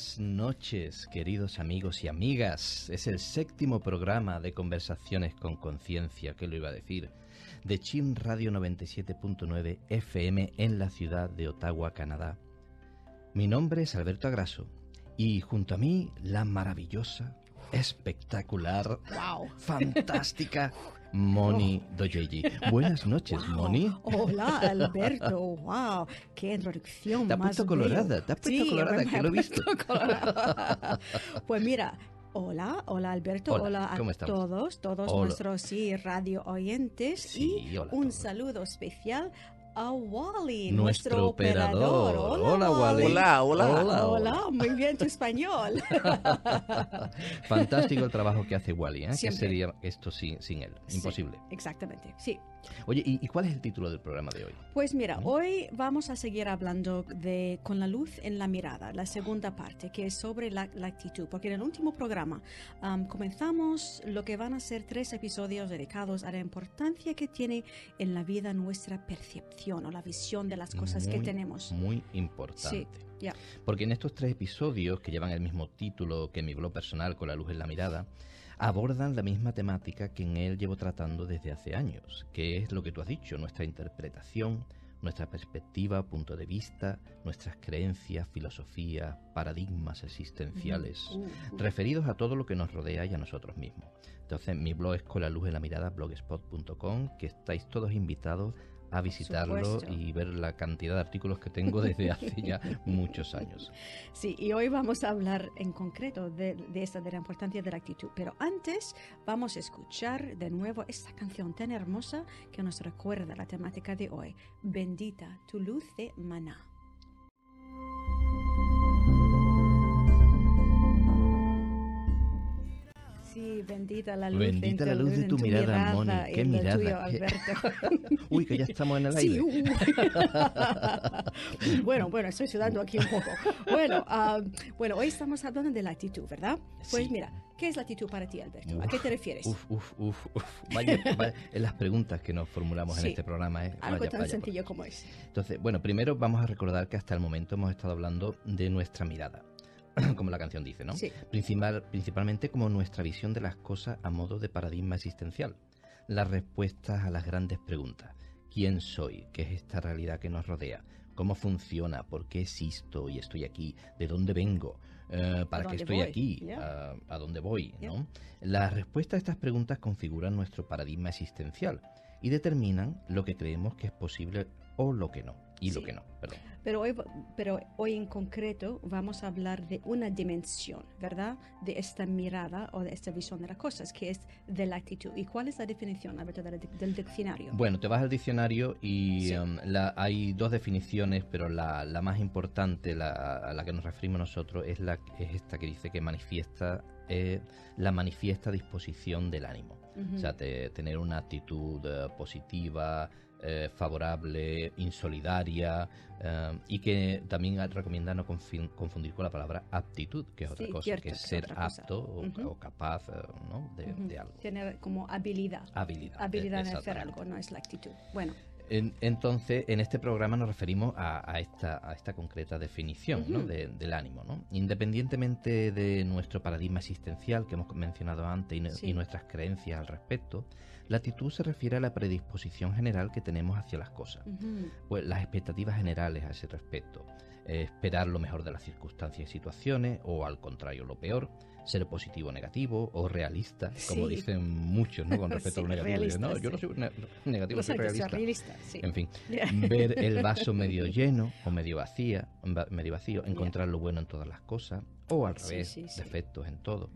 buenas noches, queridos amigos y amigas. Es el séptimo programa de Conversaciones con Conciencia, que lo iba a decir, de Chin Radio 97.9 FM en la ciudad de Ottawa, Canadá. Mi nombre es Alberto Agraso y junto a mí la maravillosa, espectacular, fantástica Moni Doyeji. Buenas noches, Moni. Hola, Alberto. Wow, qué introducción. Te has puesto colorada, te has puesto colorada, que lo he visto. pues mira, Hola, hola Alberto, hola, a todos, todos nuestros sí, radio oyentes y un saludo especial a Wally, nuestro, operador. Hola, Wally. Hola, hola. Hola, muy bien tu español. Fantástico el trabajo que hace Wally, ¿eh? ¿Qué sería esto sin, sin él? Imposible. exactamente, sí. Oye, ¿y, cuál es el título del programa de hoy? Pues mira, hoy vamos a seguir hablando de Con la luz en la mirada, la segunda parte, que es sobre la, actitud, porque en el último programa comenzamos lo que van a ser tres episodios dedicados a la importancia que tiene en la vida nuestra percepción o la visión de las cosas que tenemos. Muy importante. Sí, Porque en estos tres episodios, que llevan el mismo título que mi blog personal, Con la luz en la mirada, abordan la misma temática que en él llevo tratando desde hace años, que es lo que tú has dicho, nuestra interpretación, nuestra perspectiva, punto de vista, nuestras creencias, filosofías, paradigmas existenciales, uh, uh. referidos a todo lo que nos rodea y a nosotros mismos. Entonces, mi blog es con la luz en la mirada, blogspot.com, que estáis todos invitados a visitarlo y ver la cantidad de artículos que tengo desde hace ya muchos años. Sí, y hoy vamos a hablar en concreto de, de, esta, de la importancia de la actitud. Pero antes vamos a escuchar de nuevo esta canción tan hermosa que nos recuerda la temática de hoy. Bendita tu luz de maná. Sí, bendita la luz. Bendita la luz de tu, mirada, Moni. Qué mirada. Uy, que ya estamos en el aire. Sí, uh. bueno, bueno, estoy sudando aquí un poco. Bueno, uh, bueno, hoy estamos hablando de la actitud, ¿verdad? Pues mira, ¿qué es la actitud para ti, Alberto? ¿A qué te refieres? Uf, uf, uf, uf. Vaya, vaya las preguntas que nos formulamos en este programa. ¿eh? Algo tan sencillo como es. Entonces, bueno, primero vamos a recordar que hasta el momento hemos estado hablando de nuestra mirada. como la canción dice, ¿no? Sí. Principal, principalmente como nuestra visión de las cosas a modo de paradigma existencial. Las respuestas a las grandes preguntas. ¿Quién soy? ¿Qué es esta realidad que nos rodea? ¿Cómo funciona? ¿Por qué existo y estoy aquí? ¿De dónde vengo? Eh, ¿Para qué estoy aquí? ¿A, dónde voy? ¿no? Las respuestas a estas preguntas configuran nuestro paradigma existencial y determinan lo que creemos que es posible o lo que no. Y lo que no, perdón. Pero hoy, pero hoy en concreto vamos a hablar de una dimensión, ¿verdad? De esta mirada o de esta visión de las cosas, que es de la actitud. ¿Y cuál es la definición, Alberto, del, del diccionario? Bueno, te vas al diccionario y um, la, hay dos definiciones, pero la, la más importante, la, a la que nos referimos nosotros, es, la, es esta que dice que manifiesta eh, la manifiesta disposición del ánimo. O sea, tener una actitud eh, positiva, eh, favorable, insolidaria eh, y que también recomienda no confundir con la palabra aptitud, que es otra cosa, que es ser apto o, capaz eh, de, algo. Tener como habilidad. Habilidad. Habilidad de hacer algo, no es la actitud. Bueno entonces, en este programa nos referimos a, esta, a esta, concreta definición del ánimo. ¿no? Independientemente de nuestro paradigma existencial que hemos mencionado antes y, nuestras creencias al respecto, la actitud se refiere a la predisposición general que tenemos hacia las cosas, pues las expectativas generales a ese respecto, eh, esperar lo mejor de las circunstancias y situaciones o al contrario lo peor, ser positivo o negativo o realista, como dicen muchos, ¿no? Con respecto a lo negativo. no, yo no soy negativo, soy realista. En fin, ver el vaso medio lleno o medio vacía, medio vacío, encontrar lo bueno en todas las cosas o al revés, defectos en todo.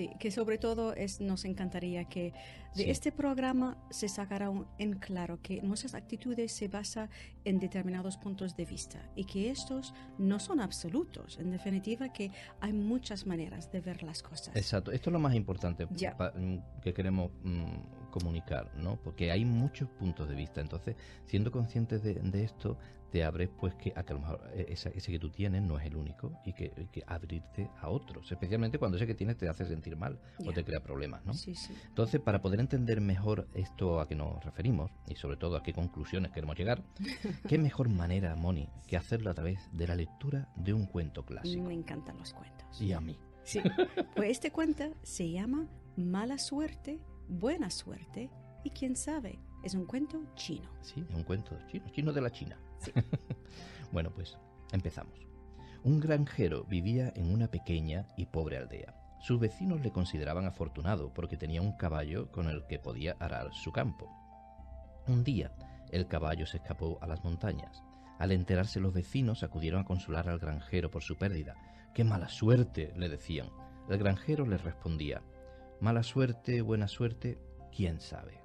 Sí, que sobre todo es, nos encantaría que de este programa se sacara en claro que nuestras actitudes se basan en determinados puntos de vista y que estos no son absolutos. En definitiva, que hay muchas maneras de ver las cosas. Exacto, esto es lo más importante mm, que queremos mm, comunicar, ¿no? Porque hay muchos puntos de vista. Entonces, siendo conscientes de, de esto, te abres pues que a que a lo mejor e-, ese, que tú tienes no es el único y que, que abrirte a otros, especialmente cuando ese que tienes te hace sentir mal o te crea problemas, ¿no? Sí, sí. Entonces, para poder entender mejor esto a que nos referimos y sobre todo a qué conclusiones queremos llegar, ¿qué mejor manera, Moni, que hacerlo a través de la lectura de un cuento clásico? Me encantan los cuentos. Y a mí. Sí. Pues este cuento se llama Mala suerte, buena suerte y quién sabe, es un cuento chino. Sí, es un cuento chino, chino de la China. Sí. bueno, pues empezamos. Un granjero vivía en una pequeña y pobre aldea. Sus vecinos le consideraban afortunado porque tenía un caballo con el que podía arar su campo. Un día, el caballo se escapó a las montañas. Al enterarse los vecinos acudieron a consolar al granjero por su pérdida. ¡Qué mala suerte! le decían. El granjero les respondía, Mala suerte, buena suerte, quién sabe.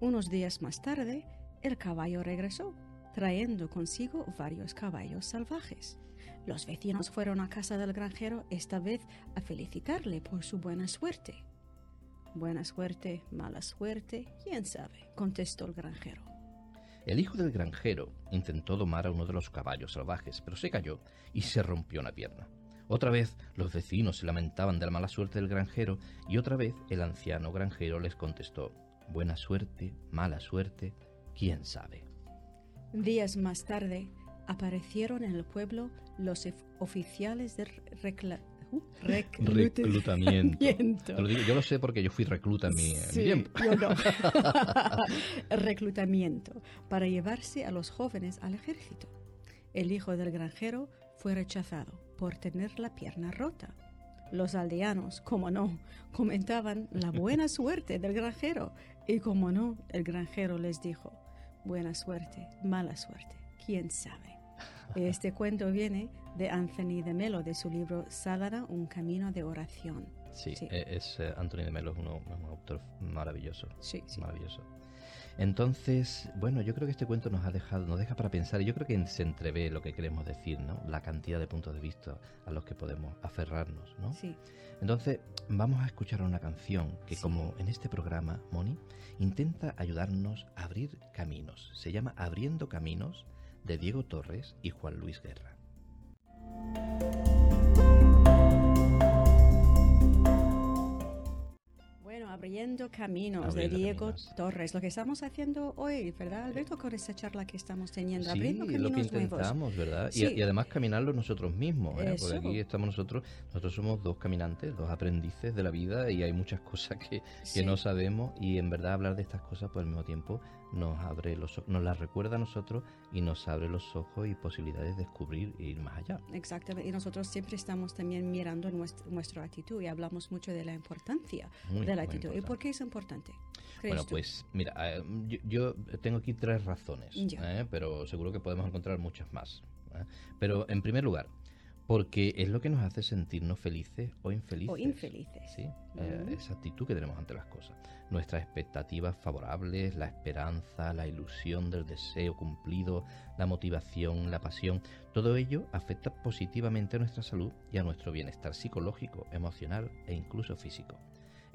Unos días más tarde, el caballo regresó, trayendo consigo varios caballos salvajes. Los vecinos fueron a casa del granjero esta vez a felicitarle por su buena suerte. Buena suerte, mala suerte, quién sabe, contestó el granjero. El hijo del granjero intentó domar a uno de los caballos salvajes, pero se cayó y se rompió una pierna. Otra vez los vecinos se lamentaban de la mala suerte del granjero y otra vez el anciano granjero les contestó, buena suerte, mala suerte, quién sabe. Días más tarde, aparecieron en el pueblo los oficiales de recla- reclutamiento. Reclutamiento. Te lo digo, yo lo sé porque yo fui recluta en mi, en mi Sí, tiempo. yo no. Reclutamiento para llevarse a los jóvenes al ejército. El hijo del granjero fue rechazado por tener la pierna rota. Los aldeanos, como no, comentaban la buena suerte del granjero y como no, el granjero les dijo, buena suerte, mala suerte, quién sabe. Este cuento viene de Anthony de Melo de su libro Sádana, un camino de oración. Sí, Sí. eh, es eh, Anthony de Melo, es uno- un autor maravilloso. Sí, sí. Maravilloso. Entonces, bueno, yo creo que este cuento nos ha dejado, nos deja para pensar, y yo creo que se entrevé lo que queremos decir, ¿no? La cantidad de puntos de vista a los que podemos aferrarnos, ¿no? Sí. Entonces, vamos a escuchar una canción que, Sí. como en este programa, Moni, intenta ayudarnos a abrir caminos. Se llama Abriendo Caminos de Diego Torres y Juan Luis Guerra. Bueno, abriendo caminos Abriendo de Diego caminos. Torres, lo que estamos haciendo hoy, ¿verdad, Alberto? Con esta charla que estamos teniendo, Sí, abriendo lo que caminos nuevos. intentamos, ¿verdad? Y- Sí. Y, además caminarlo nosotros mismos, ¿eh? Porque aquí estamos nosotros, nosotros somos dos caminantes, dos aprendices de la vida y hay muchas cosas que, que Sí. no sabemos y en verdad hablar de estas cosas pues al mismo tiempo nos abre los nos las recuerda a nosotros y nos abre los ojos y posibilidades de descubrir e ir más allá. Exactamente, y nosotros siempre estamos también mirando nuestra, nuestra actitud y hablamos mucho de la importancia Muy, de la actitud. ¿Y por qué es importante? ¿Crees Bueno, tú? pues mira, eh, yo, yo tengo aquí tres razones. ¿eh? pero seguro que podemos encontrar muchas más. ¿eh? Pero en primer lugar, porque es lo que nos hace sentirnos felices o infelices. O infelices. Sí, eh, esa actitud que tenemos ante las cosas. Nuestras expectativas favorables, la esperanza, la ilusión del deseo cumplido, la motivación, la pasión, todo ello afecta positivamente a nuestra salud y a nuestro bienestar psicológico, emocional e incluso físico.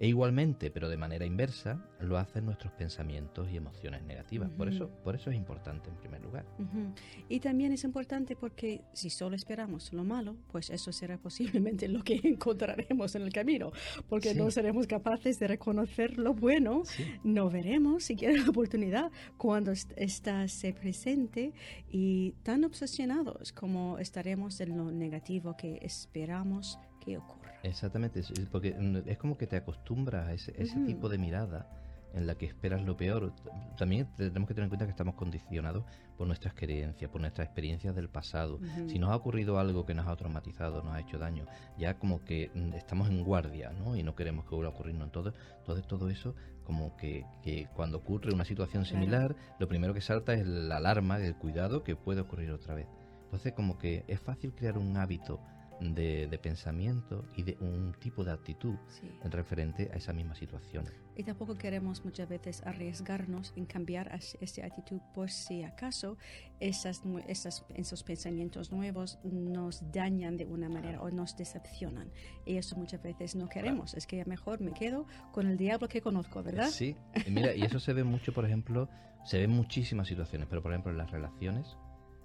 E igualmente, pero de manera inversa, lo hacen nuestros pensamientos y emociones negativas. Por Ujú. eso, por eso es importante en primer lugar. Ujú. Y también es importante porque si solo esperamos lo malo, pues eso será posiblemente lo que encontraremos en el camino, porque Sí. no seremos capaces de reconocer lo bueno, Sí. no veremos siquiera la oportunidad cuando est- esta se presente y tan obsesionados como estaremos en lo negativo que esperamos que ocurra. Exactamente, porque es como que te acostumbras a ese, tipo de mirada en la que esperas lo peor. También tenemos que tener en cuenta que estamos condicionados por nuestras creencias, por nuestras experiencias del pasado. Si nos ha ocurrido algo que nos ha traumatizado, nos ha hecho daño, ya como que estamos en guardia, ¿no? Y no queremos que vuelva a ocurrirnos. Entonces, todo, todo eso, como que, que cuando ocurre una situación Claro. similar, lo primero que salta es la alarma, el cuidado que puede ocurrir otra vez. Entonces, como que es fácil crear un hábito de, de pensamiento y de un tipo de actitud Sí. en referente a esa misma situación. Y tampoco queremos muchas veces arriesgarnos en cambiar esa actitud por si acaso esas, esas, esos pensamientos nuevos nos dañan de una manera o nos decepcionan. Y eso muchas veces no queremos. Es que ya mejor me quedo con el diablo que conozco, ¿verdad? Sí, y mira, y eso se ve mucho, por ejemplo, se ve en muchísimas situaciones, pero por ejemplo en las relaciones,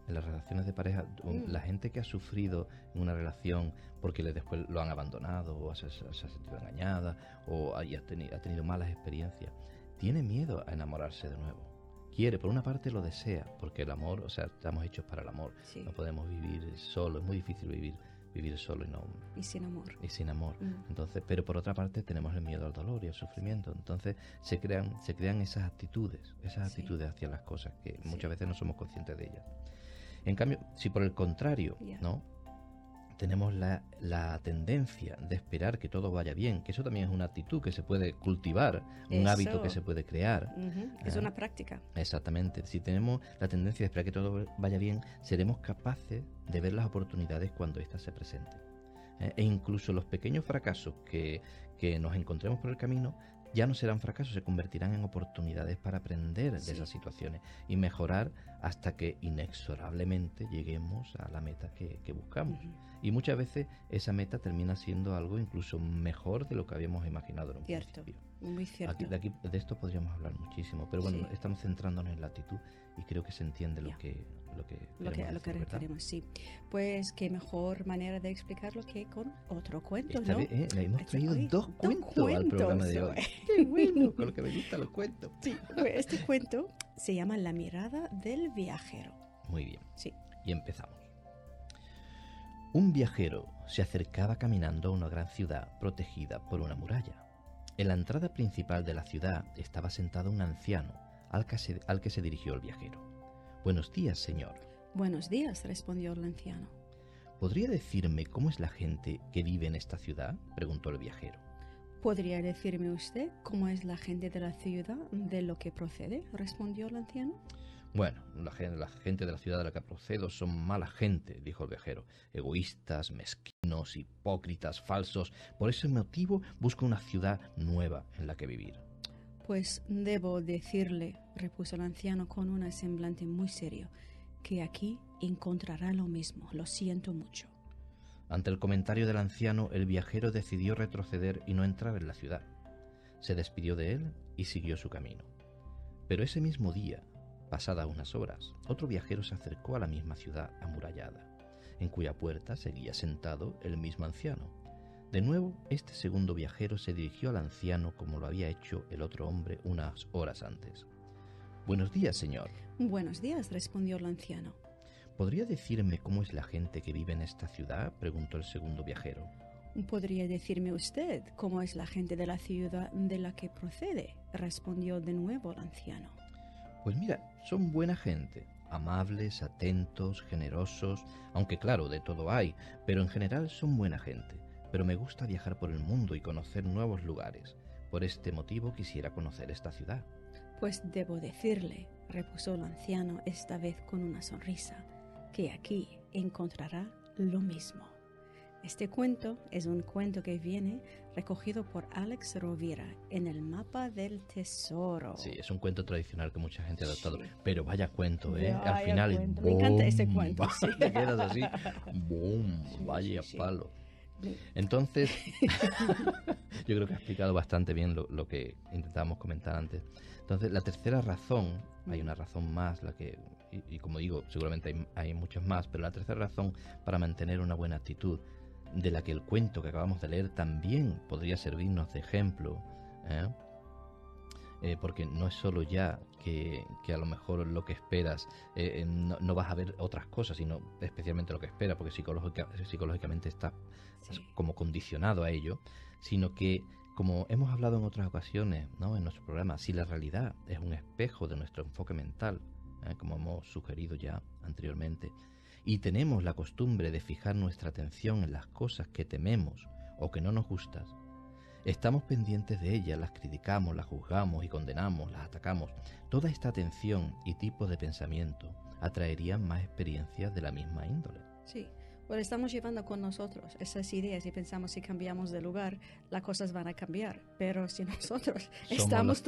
en las relaciones de pareja, mm. la gente que ha sufrido en una relación porque después lo han abandonado o se, ha sentido engañada o ha, tenido, ha tenido malas experiencias, tiene miedo a enamorarse de nuevo. Quiere, por una parte lo desea, porque el amor, o sea, estamos hechos para el amor. No podemos vivir solo, es muy difícil vivir vivir solo y no y sin amor y sin amor mm. entonces pero por otra parte tenemos el miedo al dolor y al sufrimiento entonces se crean se crean esas actitudes esas actitudes hacia las cosas que muchas veces no somos conscientes de ellas en cambio si por el contrario no tenemos la, la, tendencia de esperar que todo vaya bien, que eso también es una actitud que se puede cultivar, un hábito que se puede crear. Es una práctica. Exactamente. Si tenemos la tendencia de esperar que todo vaya bien, seremos capaces de ver las oportunidades cuando éstas se presenten. ¿eh? E incluso los pequeños fracasos que, que nos encontremos por el camino ya no serán fracasos, se convertirán en oportunidades para aprender de esas situaciones y mejorar hasta que inexorablemente lleguemos a la meta que, buscamos. Y muchas veces esa meta termina siendo algo incluso mejor de lo que habíamos imaginado en un cierto, Muy cierto. de, aquí, de esto podríamos hablar muchísimo, pero bueno, estamos centrándonos en la actitud y creo que se entiende lo que lo que, lo que, a lo que referimos, sí. Pues qué mejor manera de explicarlo que con otro cuento, ¿no? Vez, eh, le hemos traído dos, cuentos, al programa de hoy. qué bueno, con lo que me gusta los cuentos. Sí, pues este cuento se llama La mirada del viajero. Muy bien. Sí. Y empezamos. Un viajero se acercaba caminando a una gran ciudad protegida por una muralla. En la entrada principal de la ciudad estaba sentado un anciano al que se, al que se dirigió el viajero. Buenos días, señor. Buenos días, respondió el anciano. ¿Podría decirme cómo es la gente que vive en esta ciudad? preguntó el viajero. ¿Podría decirme usted cómo es la gente de la ciudad de lo que procede? respondió el anciano. Bueno, la, gente de la ciudad de la que procedo son mala gente, dijo el viajero. Egoístas, mezquinos, hipócritas, falsos. Por ese motivo busco una ciudad nueva en la que vivir. Pues debo decirle, repuso el anciano con un semblante muy serio, que aquí encontrará lo mismo. Lo siento mucho. Ante el comentario del anciano, el viajero decidió retroceder y no entrar en la ciudad. Se despidió de él y siguió su camino. Pero ese mismo día, pasadas unas horas, otro viajero se acercó a la misma ciudad amurallada, en cuya puerta seguía sentado el mismo anciano. De nuevo, este segundo viajero se dirigió al anciano como lo había hecho el otro hombre unas horas antes. Buenos días, señor. Buenos días, respondió el anciano. ¿Podría decirme cómo es la gente que vive en esta ciudad? preguntó el segundo viajero. ¿Podría decirme usted cómo es la gente de la ciudad de la que procede? respondió de nuevo el anciano. Pues mira, son buena gente, amables, atentos, generosos, aunque claro, de todo hay, pero en general son buena gente. Pero me gusta viajar por el mundo y conocer nuevos lugares. Por este motivo quisiera conocer esta ciudad. Pues debo decirle, repuso el anciano esta vez con una sonrisa, que aquí encontrará lo mismo. Este cuento es un cuento que viene recogido por Alex Rovira en el mapa del tesoro. Sí, es un cuento tradicional que mucha gente ha adoptado, pero vaya cuento, ¿eh? Al final, me encanta ese cuento. Te quedas así, boom, vaya palo. Entonces, yo creo que ha explicado bastante bien lo, que intentábamos comentar antes. Entonces, la tercera razón, hay una razón más, la que y, como digo, seguramente hay, muchos más, pero la tercera razón para mantener una buena actitud, de la que el cuento que acabamos de leer también podría servirnos de ejemplo, ¿eh? Eh, porque no es solo ya que, a lo mejor lo que esperas eh, no, vas a ver otras cosas, sino especialmente lo que esperas, porque psicológicamente estás como condicionado a ello, sino que como hemos hablado en otras ocasiones ¿no? en nuestro programa, si la realidad es un espejo de nuestro enfoque mental, ¿eh? como hemos sugerido ya anteriormente, y tenemos la costumbre de fijar nuestra atención en las cosas que tememos o que no nos gustan, estamos pendientes de ellas, las criticamos, las juzgamos y condenamos, las atacamos. Toda esta atención y tipo de pensamiento atraerían más experiencias de la misma índole. Sí, Pues estamos llevando con nosotros esas ideas y pensamos si cambiamos de lugar, las cosas van a cambiar. Pero si nosotros estamos,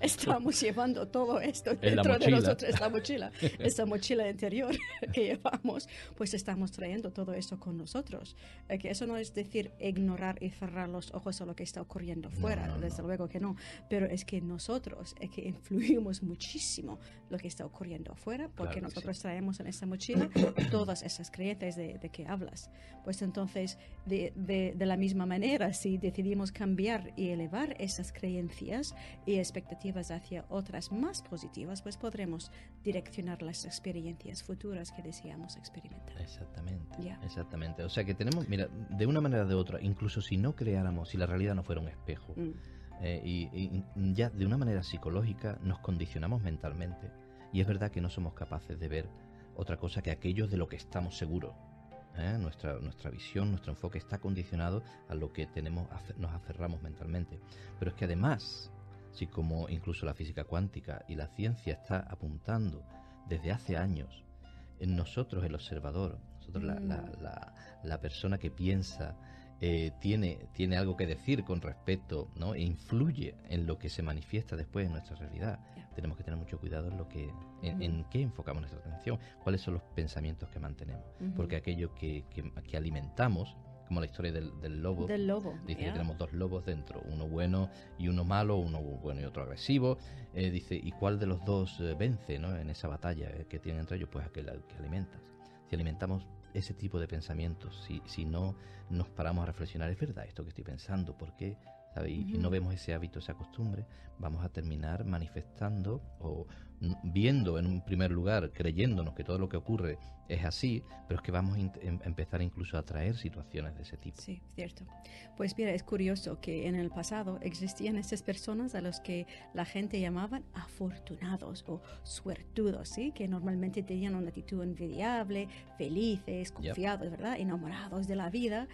estamos llevando todo esto dentro de nosotros, esta mochila, esta mochila interior que llevamos, pues estamos trayendo todo esto con nosotros. Eh, que eso no es decir ignorar y cerrar los ojos a lo que está ocurriendo fuera, desde luego que no. Pero es que nosotros es que influimos muchísimo lo que está ocurriendo afuera porque nosotros traemos en esa mochila todas esas creencias de, de que hablas. Pues entonces, de, de, la misma manera, si decidimos cambiar y elevar esas creencias y expectativas hacia otras más positivas, pues podremos direccionar las experiencias futuras que deseamos experimentar. Exactamente. Exactamente. O sea que tenemos, mira, de una manera o de otra, incluso si no creáramos, si la realidad no fuera un espejo, mm. eh, y ya de una manera psicológica nos condicionamos mentalmente. Y es verdad que no somos capaces de ver otra cosa que aquello de lo que estamos seguros. ¿Eh? nuestra, nuestra visión, nuestro enfoque está condicionado a lo que tenemos, nos aferramos mentalmente. Pero es que además, si como incluso la física cuántica y la ciencia está apuntando desde hace años, en nosotros el observador, nosotros la, mm. la, persona que piensa, eh, tiene, tiene algo que decir con respecto, ¿no? E influye en lo que se manifiesta después en nuestra realidad tenemos que tener mucho cuidado en lo que en, qué enfocamos nuestra atención, cuáles son los pensamientos que mantenemos, porque aquello que, que, alimentamos como la historia del, del lobo. Del lobo. Dice que tenemos dos lobos dentro, uno bueno y uno malo, uno bueno y otro agresivo. Eh, dice, ¿y cuál de los dos eh, vence ¿no? en esa batalla eh, que tienen entre ellos? Pues aquel que alimentas. Si alimentamos ese tipo de pensamientos, si, si no nos paramos a reflexionar, ¿es verdad esto que estoy pensando? ¿Por qué? Y, no vemos ese hábito, esa costumbre, vamos a terminar manifestando o viendo en un primer lugar, creyéndonos que todo lo que ocurre es así, pero es que vamos a em, empezar incluso a atraer situaciones de ese tipo. Sí, cierto. Pues mira, es curioso que en el pasado existían esas personas a los que la gente llamaban afortunados o suertudos, ¿sí? Que normalmente tenían una actitud envidiable, felices, confiados, ¿verdad? Enamorados de la vida.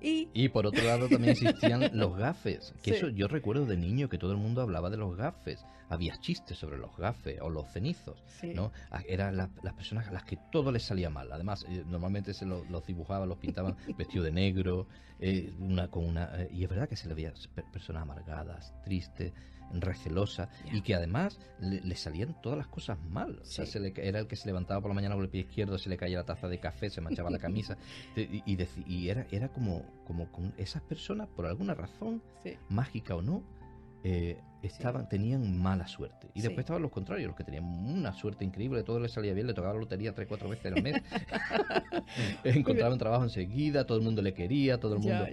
Y... por otro lado también existían los gafes, que eso yo recuerdo de niño que todo el mundo hablaba de los gafes. Había chistes sobre los gafes o los cenizos, ¿no? Ah, eran las personas a las que todo les salía mal. Además, eh, normalmente se los, dibujaban, los pintaban vestido de negro, eh, una, con una, eh, y es verdad que se le veía personas amargadas, tristes, recelosa y que además le, salían todas las cosas mal. O sea, se le, era el que se levantaba por la mañana con el pie izquierdo, se le caía la taza de café, se manchaba la camisa. y, y, era, era como, como con esas personas, por alguna razón, mágica o no, eh, estaban, tenían mala suerte. Y después estaban los contrarios, los que tenían una suerte increíble, todo les salía bien, le tocaba la lotería tres, cuatro veces al mes. Encontraban trabajo enseguida, todo el mundo le quería, todo el mundo.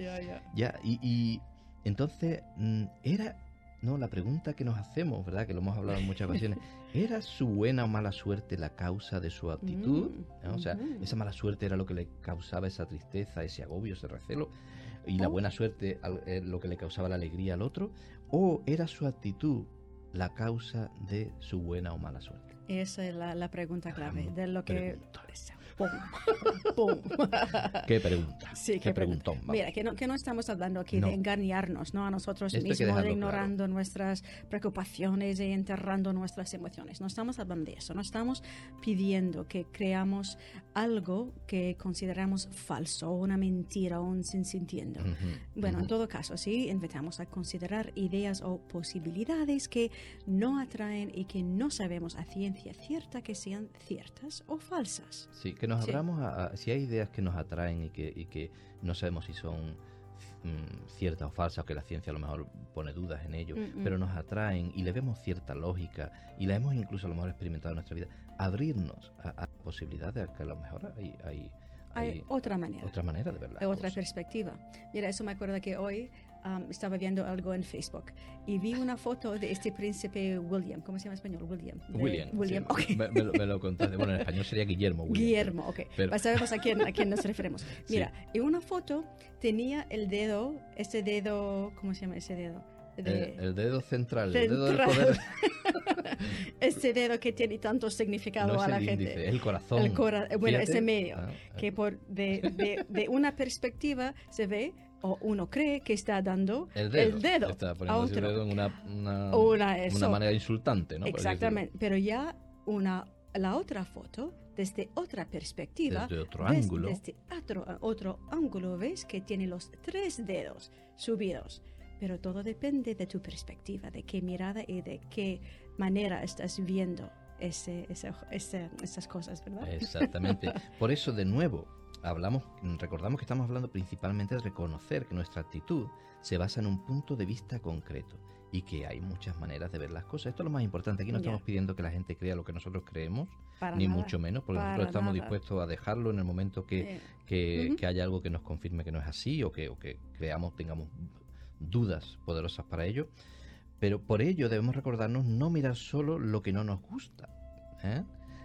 Ya, y, y entonces mm, era no, la pregunta que nos hacemos, ¿verdad? Que lo hemos hablado en muchas ocasiones, ¿era su buena o mala suerte la causa de su actitud? Mm, o sea, esa mala suerte era lo que le causaba esa tristeza, ese agobio, ese recelo, y la oh. buena suerte eh, lo que le causaba la alegría al otro, o era su actitud la causa de su buena o mala suerte. Esa es la, pregunta clave de lo que... qué pregunta. Sí, qué, preguntón. Mira, que no, que no estamos hablando aquí de engañarnos ¿no? a nosotros mismos, de ignorando nuestras preocupaciones y enterrando nuestras emociones. No estamos hablando de eso. No estamos pidiendo que creamos algo que consideramos falso, una mentira o un sintiendo. bueno, en todo caso, sí, invitamos a considerar ideas o posibilidades que no atraen y que no sabemos a ciencia cierta que sean ciertas o falsas. Sí, que nos abramos a, si hay ideas que nos atraen y que, y que no sabemos si son mm, ciertas o falsas, que la ciencia a lo mejor pone dudas en ello, mm, mm. pero nos atraen y le vemos cierta lógica y la hemos incluso a lo mejor experimentado en nuestra vida, abrirnos a, a posibilidades de que a lo mejor hay, hay hay, otra manera. Otra manera de verla. Otra perspectiva. Mira, eso me acuerdo que hoy estaba viendo algo en Facebook y vi una foto de este príncipe William. ¿Cómo se llama en español? William. William. William, me, lo, contaste. Bueno, en español sería Guillermo. Guillermo, ok. Pero... sabemos a quién, a quién nos referimos. Mira, en una foto tenía el dedo, ese dedo, ¿cómo se llama ese dedo? el, dedo central, el dedo del poder. ese dedo que tiene tanto significado a la gente. el corazón. El bueno, ese medio, ah, que por de, de, de, una perspectiva se ve o uno cree que está dando el dedo, está poniendo El dedo en una, una, manera insultante, ¿no? Exactamente, pero ya una, la otra foto desde otra perspectiva, desde otro ángulo, desde otro, otro ángulo, ves que tiene los tres dedos subidos. Pero todo depende de tu perspectiva, de qué mirada y de qué manera estás viendo ese, esas cosas, ¿verdad? Exactamente. Por eso, de nuevo, hablamos, recordamos que estamos hablando principalmente de reconocer que nuestra actitud se basa en un punto de vista concreto y que hay muchas maneras de ver las cosas. Esto es lo más importante. Aquí no estamos pidiendo que la gente crea lo que nosotros creemos, ni mucho menos, porque nosotros estamos dispuestos a dejarlo en el momento que, que, haya algo que nos confirme que no es así o que, o que creamos, tengamos dudas poderosas para ello. Pero por ello debemos recordarnos no mirar solo lo que no nos gusta. ¿eh?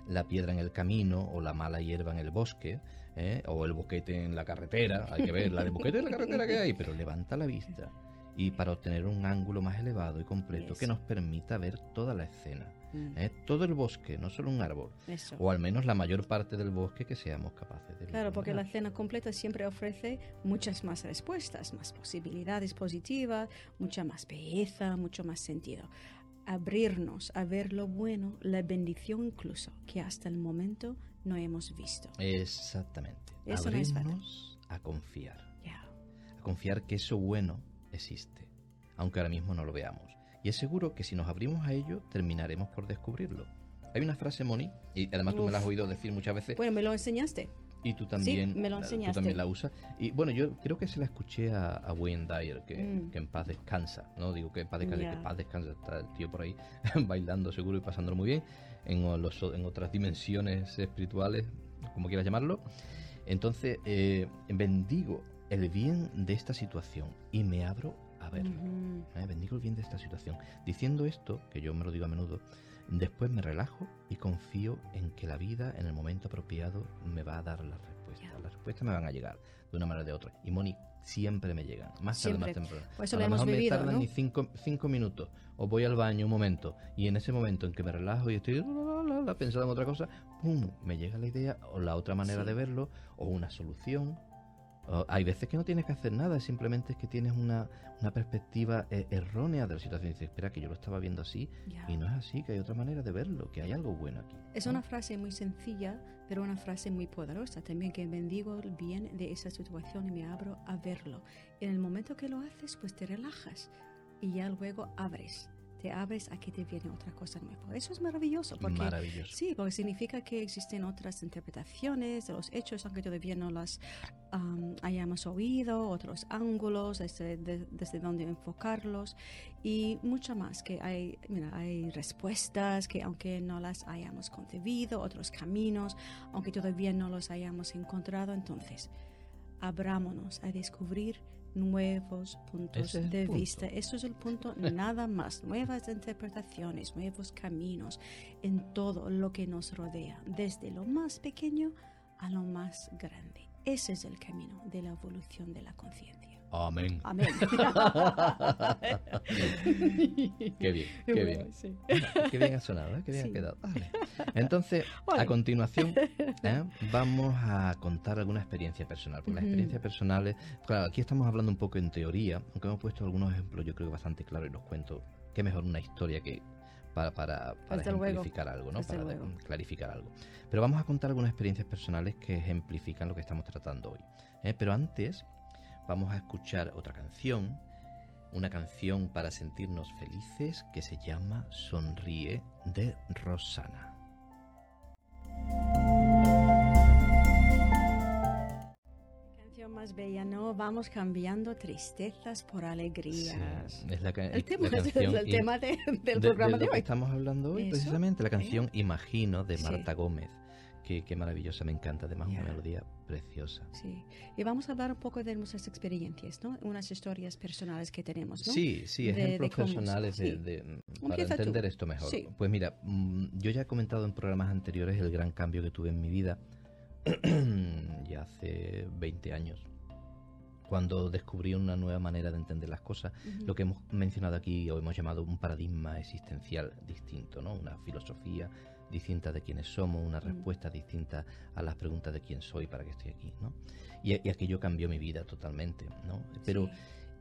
La piedra en el camino o la mala hierba en el bosque, ¿eh? o el boquete en la carretera, hay que ver la de boquete en la carretera que hay, pero levanta la vista y para obtener un ángulo más elevado y completo que nos permita ver toda la escena. Mm. ¿eh? Todo el bosque, no solo un árbol. O al menos la mayor parte del bosque que seamos capaces de ver. Claro, porque la escena completa siempre ofrece muchas más respuestas, más posibilidades positivas, mucha más belleza, mucho más sentido. Abrirnos a ver lo bueno, la bendición incluso, que hasta el momento no hemos visto. Exactamente. Abrirnos a confiar. A confiar que eso bueno existe, aunque ahora mismo no lo veamos. Y es seguro que si nos abrimos a ello, terminaremos por descubrirlo. Hay una frase, Moni, y además tú me la has oído decir muchas veces. Bueno, me lo enseñaste. Y tú también, me lo enseñaste. Tú también la usas. Y bueno, yo creo que se la escuché a, Wayne Dyer, que, mm. que, en paz descansa, ¿no? Digo que en paz descansa, que en paz descansa. Está el tío por ahí bailando seguro y pasándolo muy bien en, los, en otras dimensiones espirituales, como quieras llamarlo. Entonces, eh, bendigo el bien de esta situación y me abro a verlo. ¿eh? Bendigo el bien de esta situación. Diciendo esto, que yo me lo digo a menudo, después me relajo y confío en que la vida en el momento apropiado me va a dar las respuestas. Las respuestas me van a llegar de una manera o de otra. Y Moni, siempre me llegan, más tarde, más temprano. Pues eso lo, hemos vivido, me tardan ni cinco, cinco, minutos, o voy al baño un momento, y en ese momento en que me relajo y estoy pensando en otra cosa, ¡pum! me llega la idea, o la otra manera de verlo, o una solución, hay veces que no tienes que hacer nada, simplemente es que tienes una, perspectiva eh, errónea de la situación. Y dices, espera, que yo lo estaba viendo así y no es así, que hay otra manera de verlo, que hay algo bueno aquí. Es una frase muy sencilla, pero una frase muy poderosa también, que bendigo el bien de esa situación y me abro a verlo. En el momento que lo haces, pues te relajas y ya luego abres te abres a que te viene otra cosa nueva. Eso es maravilloso. Porque, Sí, porque significa que existen otras interpretaciones de los hechos, aunque todavía no las hayamos oído, otros ángulos desde, desde donde enfocarlos y mucho más, que hay, mira, hay respuestas que aunque no las hayamos concebido, otros caminos, aunque todavía no los hayamos encontrado, entonces abrámonos a descubrir nuevos puntos de vista. Eso es el punto, nada más. Nuevas interpretaciones, nuevos caminos en todo lo que nos rodea, desde lo más pequeño a lo más grande. Ese es el camino de la evolución de la conciencia. Amén. Amén. qué bien, qué bien. Qué bien ha sonado, ¿eh? qué bien ha quedado. Entonces, a continuación, ¿eh? vamos a contar alguna experiencia personal. Porque las experiencias personales, claro, aquí estamos hablando un poco en teoría, aunque hemos puesto algunos ejemplos, yo creo que bastante claro y los cuento. Qué mejor una historia que para, para, para ejemplificar algo, ¿no? para clarificar algo. Pero vamos a contar algunas experiencias personales que ejemplifican lo que estamos tratando hoy. ¿eh? Pero antes vamos a escuchar otra canción, una canción para sentirnos felices que se llama Sonríe de Rosana. canción más bella, ¿no? Vamos cambiando tristezas por alegrías. es la, el tema, el tema del programa de, hoy. estamos hablando hoy, precisamente, la canción Imagino de Marta Gómez. Qué, maravillosa, me encanta. Además, una melodía preciosa. Sí. Y vamos a hablar un poco de nuestras experiencias, ¿no? Unas historias personales que tenemos, ¿no? Sí, sí, ejemplos personales de, para entender esto mejor. Pues mira, mm, yo ya he comentado en programas anteriores el gran cambio que tuve en mi vida ya hace 20 años cuando descubrí una nueva manera de entender las cosas, lo que hemos mencionado aquí o hemos llamado un paradigma existencial distinto, ¿no? Una filosofía distinta de quiénes somos, una mm. respuesta distinta a las preguntas de quién soy, para qué estoy aquí, ¿no? Y, aquello cambió mi vida totalmente, ¿no? Pero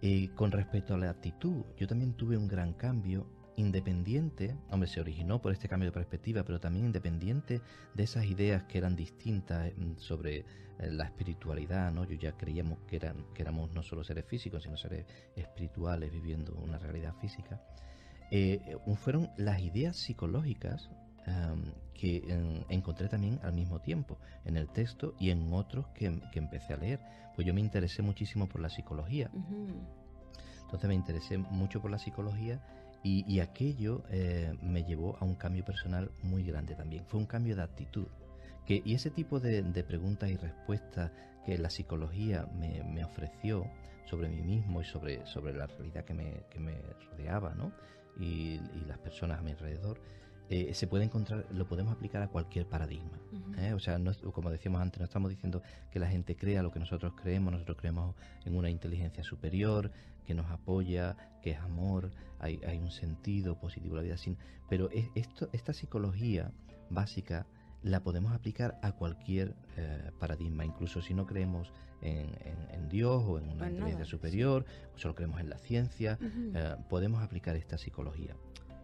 eh, con respecto a la actitud, yo también tuve un gran cambio independiente, hombre, se originó por este cambio de perspectiva, pero también independiente de esas ideas que eran distintas mm, sobre eh, la espiritualidad, ¿no? Yo ya creíamos que, eran, que éramos no solo seres físicos, sino seres espirituales viviendo una realidad física. Eh, fueron las ideas psicológicas que encontré también al mismo tiempo en el texto y en otros que, empecé a leer. Pues yo me interesé muchísimo por la psicología. Entonces me interesé mucho por la psicología y, aquello eh, me llevó a un cambio personal muy grande también. Fue un cambio de actitud. Que, y ese tipo de, preguntas y respuestas que la psicología me, ofreció sobre mí mismo y sobre, sobre la realidad que me, que me rodeaba, ¿no? Y, las personas a mi alrededor, eh, se puede encontrar, lo podemos aplicar a cualquier paradigma. ¿eh? O sea, como decíamos antes, no estamos diciendo que la gente crea lo que nosotros creemos, nosotros creemos en una inteligencia superior que nos apoya, que es amor, hay, hay un sentido positivo la vida sin. Pero esto, esta psicología básica la podemos aplicar a cualquier eh, paradigma, incluso si no creemos en, Dios o en una inteligencia superior, o solo creemos en la ciencia, podemos aplicar esta psicología.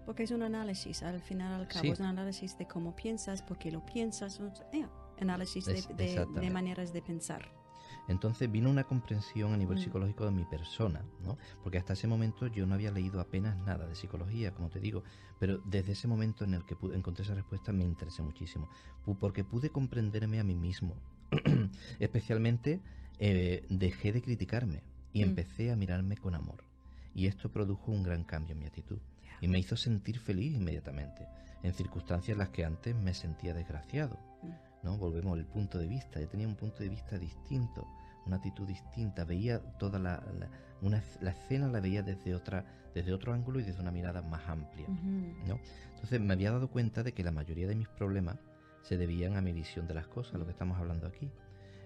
Porque es un análisis, al final al cabo, es un análisis de cómo piensas, por qué lo piensas, un análisis de, maneras de pensar. Entonces vino una comprensión a nivel mm. psicológico de mi persona, ¿no? Porque hasta ese momento yo no había leído apenas nada de psicología, como te digo, pero desde ese momento en el que pude, encontré esa respuesta me interesé muchísimo, porque pude comprenderme a mí mismo. Especialmente eh, dejé de criticarme y mm. empecé a mirarme con amor. Y esto produjo un gran cambio en mi actitud y me hizo sentir feliz inmediatamente, en circunstancias en las que antes me sentía desgraciado. ¿no? Volvemos al punto de vista, yo tenía un punto de vista distinto, una actitud distinta, veía toda la, una, la escena la veía desde otra desde otro ángulo y desde una mirada más amplia. ¿no? Entonces me había dado cuenta de que la mayoría de mis problemas se debían a mi visión de las cosas, lo que estamos hablando aquí.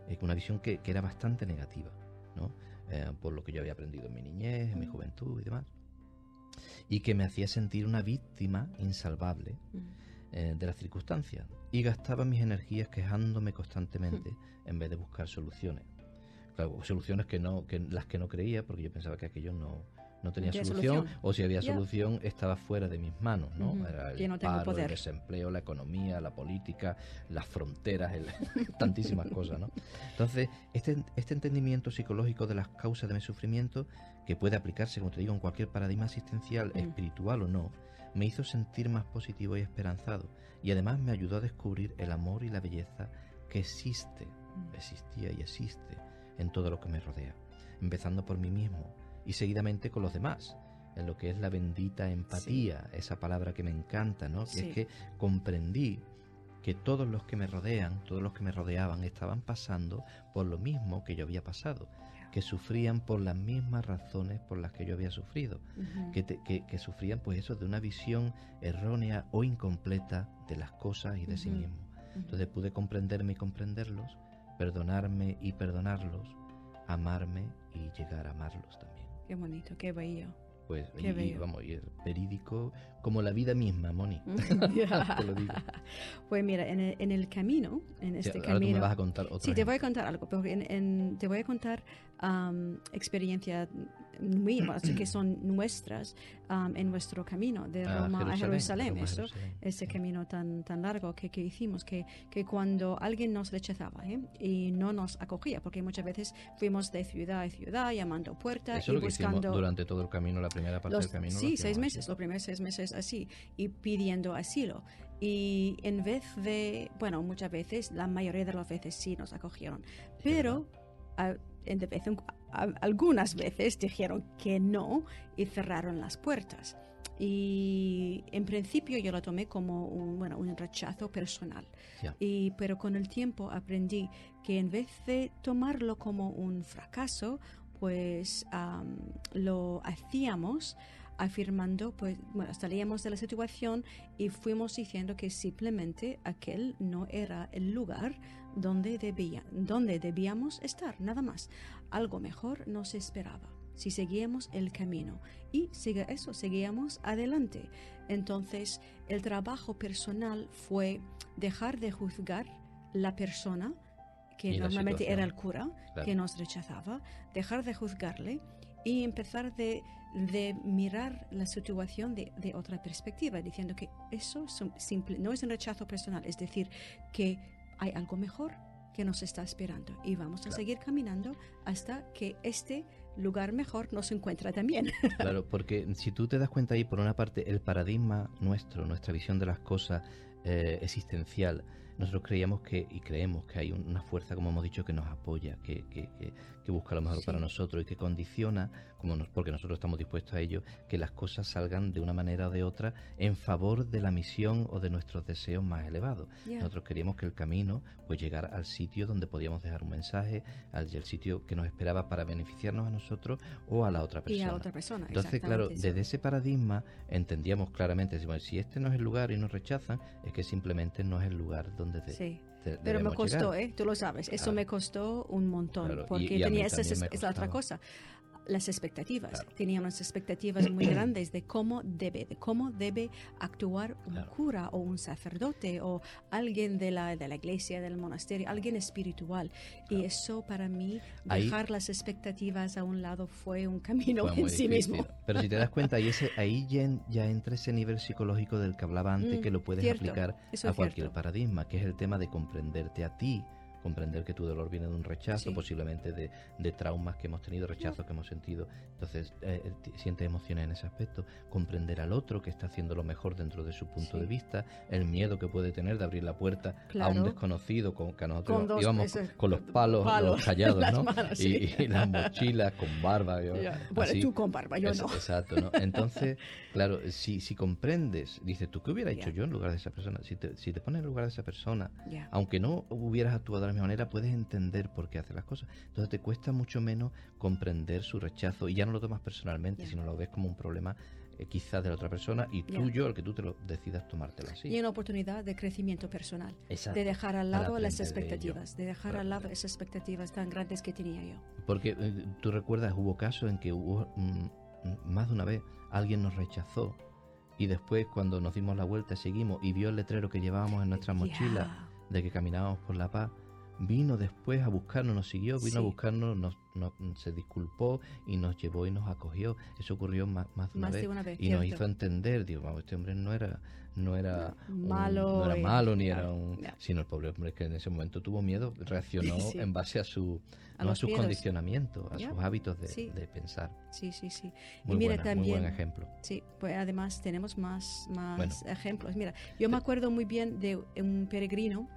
Es una visión que, que era bastante negativa, ¿no? Eh, por lo que yo había aprendido en mi niñez, en mi juventud y demás y que me hacía sentir una víctima insalvable mm. eh, de las circunstancias y gastaba mis energías quejándome constantemente mm. en vez de buscar soluciones. Claro, soluciones que no, que las que no creía porque yo pensaba que aquello no, no tenía solución, o si había solución estaba fuera de mis manos, ¿no? Era el paro, el desempleo, la economía, la política, las fronteras, tantísimas cosas, ¿no? Entonces, este, este entendimiento psicológico de las causas de mi sufrimiento que puede aplicarse, como te digo, en cualquier paradigma asistencial, mm. espiritual o no, me hizo sentir más positivo y esperanzado. Y además me ayudó a descubrir el amor y la belleza que existe, existía y existe en todo lo que me rodea, empezando por mí mismo y seguidamente con los demás, en lo que es la bendita empatía, esa palabra que me encanta, ¿no? Que es que comprendí que todos los que me rodean, todos los que me rodeaban, estaban pasando por lo mismo que yo había pasado que sufrían por las mismas razones por las que yo había sufrido, que, que, sufrían pues eso de una visión errónea o incompleta de las cosas y de sí mismo. Entonces pude comprenderme y comprenderlos, perdonarme y perdonarlos, amarme y llegar a amarlos también. Qué bonito, qué bello. Pues, y, vamos, y el verídico como la vida misma, Moni. Pues mira, en el, en el, camino, en este camino... me vas a contar Sí, te voy a contar algo, pero en, te voy a contar um, experiencias mías que son nuestras en nuestro camino de Roma a Jerusalén. eso, ese camino tan, tan largo que, que hicimos, que, que, cuando alguien nos rechazaba ¿eh? y no nos acogía, porque muchas veces fuimos de ciudad a ciudad llamando puertas y buscando... durante todo el camino, la primera parte del camino. Sí, seis meses, los primeros seis meses así, y pidiendo asilo. Y en vez de, bueno, muchas veces, la mayoría de las veces sí nos acogieron, pero en algunas veces dijeron que no y cerraron las puertas. Y en principio yo lo tomé como un, bueno, un rechazo personal. Y, pero con el tiempo aprendí que en vez de tomarlo como un fracaso, pues lo hacíamos afirmando, pues, bueno, salíamos de la situación y fuimos diciendo que simplemente aquel no era el lugar donde, debía, donde debíamos estar, nada más. Algo mejor nos esperaba si seguíamos el camino. Y sigue eso, seguíamos adelante. Entonces, el trabajo personal fue dejar de juzgar la persona que normalmente era el cura que nos rechazaba, dejar de juzgarle y empezar de, de mirar la situación de, de, otra perspectiva, diciendo que eso simple, no es un rechazo personal, es decir, que hay algo mejor que nos está esperando y vamos a seguir caminando hasta que este lugar mejor nos encuentra también. Claro, porque si tú te das cuenta ahí, por una parte, el paradigma nuestro, nuestra visión de las cosas eh, existencial, nosotros creíamos que y creemos que hay una fuerza, como hemos dicho, que nos apoya, que, que, que, busca lo mejor para nosotros y que condiciona, como porque nosotros estamos dispuestos a ello, que las cosas salgan de una manera o de otra en favor de la misión o de nuestros deseos más elevados. Nosotros queríamos que el camino pues llegara al sitio donde podíamos dejar un mensaje, al sitio que nos esperaba para beneficiarnos a nosotros o a la otra persona. Y a otra persona. Entonces, claro, desde ese paradigma entendíamos claramente, si este no es el lugar y nos rechazan, es que simplemente no es el lugar donde sí. Pero me costó, ¿eh? Tú lo sabes. Eso me costó un montón. porque tenía esa, es la otra cosa las expectativas. Tenía unas expectativas muy grandes de cómo debe, de cómo debe actuar un cura o un sacerdote o alguien de la, de la iglesia, del monasterio, alguien espiritual. Y eso para mí, dejar las expectativas a un lado fue un camino en sí mismo. Pero si te das cuenta, ahí, ese, ahí ya, entra ese nivel psicológico del que hablaba antes, mm, que lo puedes aplicar a cualquier paradigma, que es el tema de comprenderte a ti comprender que tu dolor viene de un rechazo, posiblemente de, de, traumas que hemos tenido, rechazos que hemos sentido. Entonces, eh, eh sientes emociones en ese aspecto. Comprender al otro que está haciendo lo mejor dentro de su punto de vista, el miedo que puede tener de abrir la puerta a un desconocido, con que nosotros con íbamos con los palos, los callados, ¿no? y, las mochilas con barba. Bueno, tú con barba, yo no. Exacto, ¿no? Entonces, claro, si, si comprendes, dices, ¿tú qué hubiera hecho yo en lugar de esa persona? Si te, si te pones en lugar de esa persona, aunque no hubieras actuado manera puedes entender por qué hace las cosas. Entonces te cuesta mucho menos comprender su rechazo y ya no lo tomas personalmente, sino lo ves como un problema eh, quizás de la otra persona y tú yo el que tú te lo decidas tomártelo así. Y una oportunidad de crecimiento personal, de dejar al lado las expectativas, de, dejar al lado esas expectativas tan grandes que tenía yo. Porque eh, tú recuerdas, hubo casos en que hubo mm, más de una vez alguien nos rechazó y después cuando nos dimos la vuelta seguimos y vio el letrero que llevábamos en nuestra mochila de que caminábamos por la paz vino después a buscarnos, nos siguió, vino a buscarnos, nos, se disculpó y nos llevó y nos acogió. Eso ocurrió más, más, de, una vez, y nos hizo entender, digo, este hombre no era no era malo, no era malo ni era un sino el pobre hombre que en ese momento tuvo miedo, reaccionó en base a su a, sus condicionamientos, a sus hábitos de, pensar. Sí, sí, sí. Muy y mira también buen ejemplo. Sí, pues además tenemos más más ejemplos. Mira, yo me acuerdo muy bien de un peregrino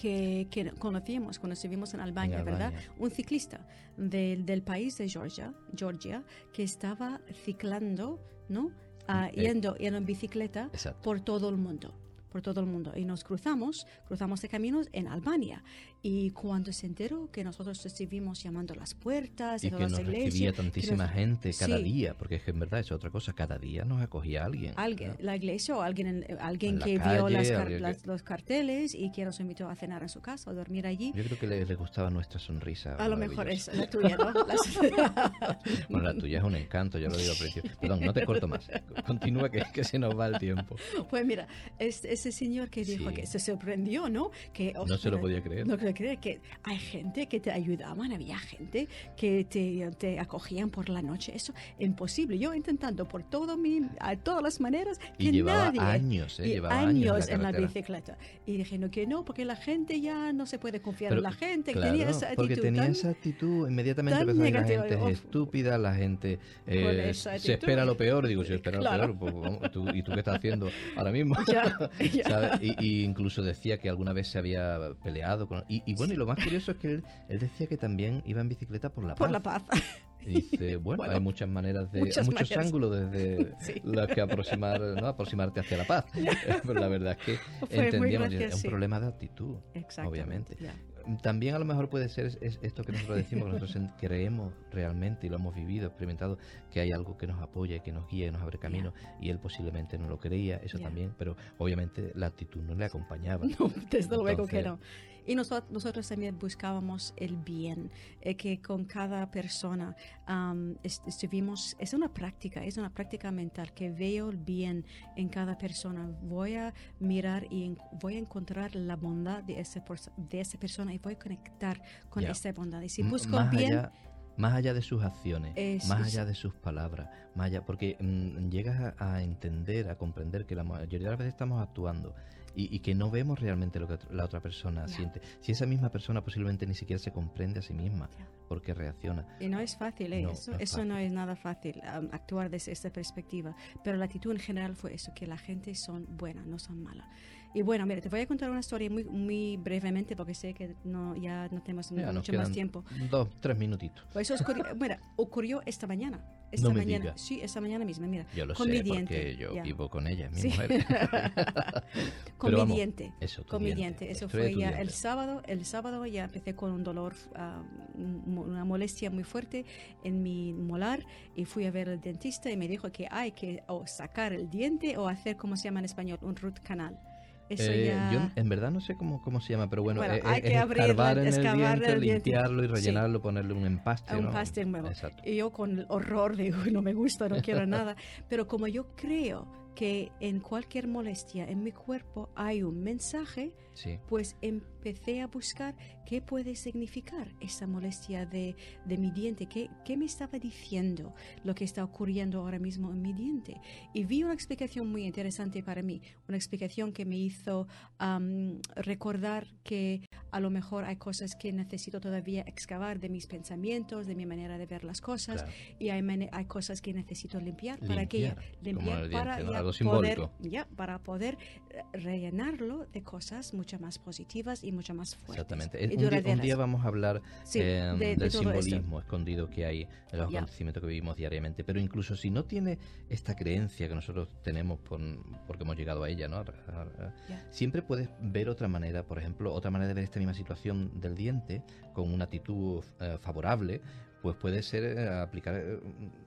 que, conocíamos cuando estuvimos en Albania, ¿verdad? Un ciclista del país de Georgia, Georgia, que estaba ciclando, ¿no? Ah, yendo, yendo en bicicleta por todo el mundo por todo el mundo y nos cruzamos, cruzamos de caminos en Albania y cuando se enteró que nosotros estuvimos llamando las puertas y que nos recibía tantísima gente cada día, porque es que en verdad es otra cosa, cada día nos acogía alguien. Alguien, la iglesia o alguien, alguien que vio las, los carteles y que nos invitó a cenar en su casa o dormir allí. Yo creo que le, gustaba nuestra sonrisa. A lo mejor es la tuya, ¿no? bueno, la tuya es un encanto, ya lo digo a Perdón, no te corto más. Continúa que, que se nos va el tiempo. Pues mira, es, ese señor que dijo que se sorprendió, ¿no? Que, no se lo podía creer. No creer que hay gente que te ayudaban, había gente que te, te acogían por la noche. Eso imposible. Yo intentando por todo mi, a todas las maneras que y llevaba nadie, años, ¿eh? llevaba años, en, la bicicleta. Y dije, no, que no, porque la gente ya no se puede confiar en la gente. tenía esa actitud porque tenía esa actitud, inmediatamente empezó a la gente es estúpida, la gente eh, se espera lo peor. Digo, si espera lo peor, pues, tú, ¿y tú qué estás haciendo ahora mismo? Y, incluso decía que alguna vez se había peleado con... Y, y bueno, y lo más curioso es que él, él, decía que también iba en bicicleta por la paz. Por la paz. Y dice, bueno, hay muchas maneras de, muchos ángulos desde los que aproximar, ¿no? aproximarte hacia la paz. Pero la verdad es que entendíamos, es un problema de actitud, obviamente. También a lo mejor puede ser esto que nosotros decimos, que nosotros creemos realmente y lo hemos vivido, experimentado, que hay algo que nos apoya, que nos guía, que nos abre camino, y él posiblemente no lo creía, eso también, pero obviamente la actitud no le acompañaba. No, desde luego que no. Y nosotros, nosotros también buscábamos el bien, eh, que con cada persona estuvimos, es una práctica, es una práctica mental, que veo el bien en cada persona. Voy a mirar y voy a encontrar la bondad de esa, de esa persona y voy a conectar con esa bondad. Y si busco el bien más allá de sus acciones, más allá de sus palabras, más allá, porque mm, llegas a, entender, a comprender que la mayoría de las veces estamos actuando y, que no vemos realmente lo que la otra persona siente. Si esa misma persona posiblemente ni siquiera se comprende a sí misma, porque reacciona. Y no es fácil, ¿eh? eso, no eso no es nada fácil, actuar desde esta perspectiva. Pero la actitud en general fue eso, que la gente son buena, no son mala. Y bueno, mira, te voy a contar una historia muy, muy brevemente porque sé que no, ya no tenemos mucho más tiempo. Dos, tres minutitos. Pues eso mira, ocurrió esta mañana. Esta no mañana, sí, esta mañana misma, mira. Yo lo con sé, mi diente. porque yo vivo con ella, mi mujer. con mi diente. Eso, con mi diente. Eso fue ya el sábado. El sábado ya empecé con un dolor, ah, una molestia muy fuerte en mi molar y fui a ver al dentista y me dijo que hay que o sacar el diente o hacer, ¿cómo se llama en español? Un root canal. Eh, yo en verdad no sé cómo, cómo se llama, pero bueno, eh, hay que escarbar en el diente, limpiarlo y rellenarlo, ponerle un empaste. Un empaste nuevo. Y yo con el horror digo, no me gusta, no quiero nada. Pero como yo creo que en cualquier molestia en mi cuerpo hay un mensaje, pues empecé a buscar qué puede significar esa molestia de, de mi diente, ¿Qué, qué, me estaba diciendo lo que está ocurriendo ahora mismo en mi diente. Y vi una explicación muy interesante para mí, una explicación que me hizo recordar que a lo mejor hay cosas que necesito todavía excavar de mis pensamientos, de mi manera de ver las cosas, y hay, hay cosas que necesito limpiar, para que limpiar para Poder, ya, para poder eh, rellenarlo de cosas mucho más positivas y mucho más fuertes. Exactamente. Un día, vamos a hablar em, del simbolismo escondido que hay en los acontecimientos que vivimos diariamente. Pero incluso si no tiene esta creencia que nosotros tenemos por, porque hemos llegado a ella, ¿no? siempre puedes ver otra manera, por ejemplo, otra manera de ver esta misma situación del diente con una actitud eh, favorable pues puede ser eh, aplicar... Eh,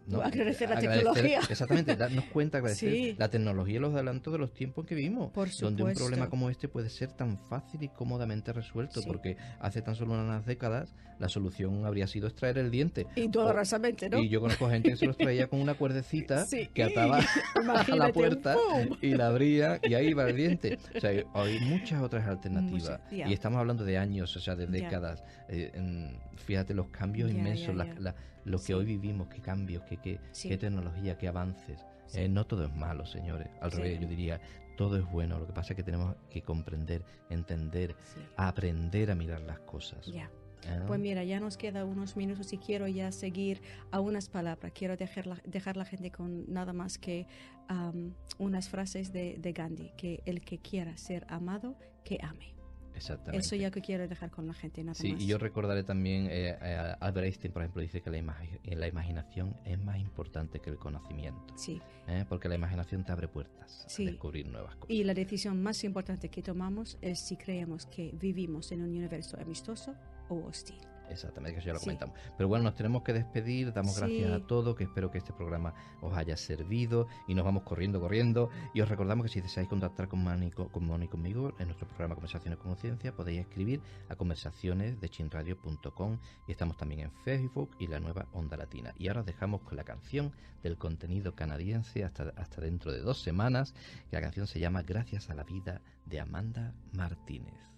no, agradecer la tecnología. Exactamente, darnos cuenta, agradecer la tecnología y los adelantos de los tiempos que vivimos. Por donde un problema como este puede ser tan fácil y cómodamente resuelto, porque hace tan solo unas décadas la solución habría sido extraer el diente. Y todo rasamente, ¿no? Y yo conozco gente que se los traía con una cuerdecita que ataba a la puerta y la abría y ahí iba el diente. O sea, hay muchas otras alternativas. y estamos hablando de años, o sea, de décadas. Eh, fíjate los cambios inmensos, lo que hoy vivimos, qué cambios, qué, qué, tecnología, qué avances. Eh, no todo es malo, señores. Al revés, yo diría, todo es bueno. Lo que pasa es que tenemos que comprender, entender, aprender a mirar las cosas. Ah. Pues mira, ya nos queda unos minutos y quiero ya seguir a unas palabras. Quiero dejar la, dejar la gente con nada más que unas frases de, de Gandhi, que el que quiera ser amado, que ame. Exactamente. Eso ya que quiero dejar con la gente, nada sí, y yo recordaré también, eh, eh, Albert Einstein, por ejemplo, dice que la, eh, la imaginación es más importante que el conocimiento. Sí. ¿eh? Porque la imaginación te abre puertas a descubrir nuevas cosas. Y la decisión más importante que tomamos es si creemos que vivimos en un universo amistoso o hostil. Exactamente, que eso ya lo comentamos. Pero bueno, nos tenemos que despedir, damos gracias a todos, que espero que este programa os haya servido y nos vamos corriendo, corriendo. Y os recordamos que si deseáis contactar con Moni, con conmigo en nuestro programa Conversaciones con Conciencia, podéis escribir a conversaciones de chinradio.com y estamos también en Facebook y la nueva Onda Latina. Y ahora os dejamos con la canción del contenido canadiense hasta, hasta dentro de dos semanas, que la canción se llama Gracias a la vida de Amanda Martínez.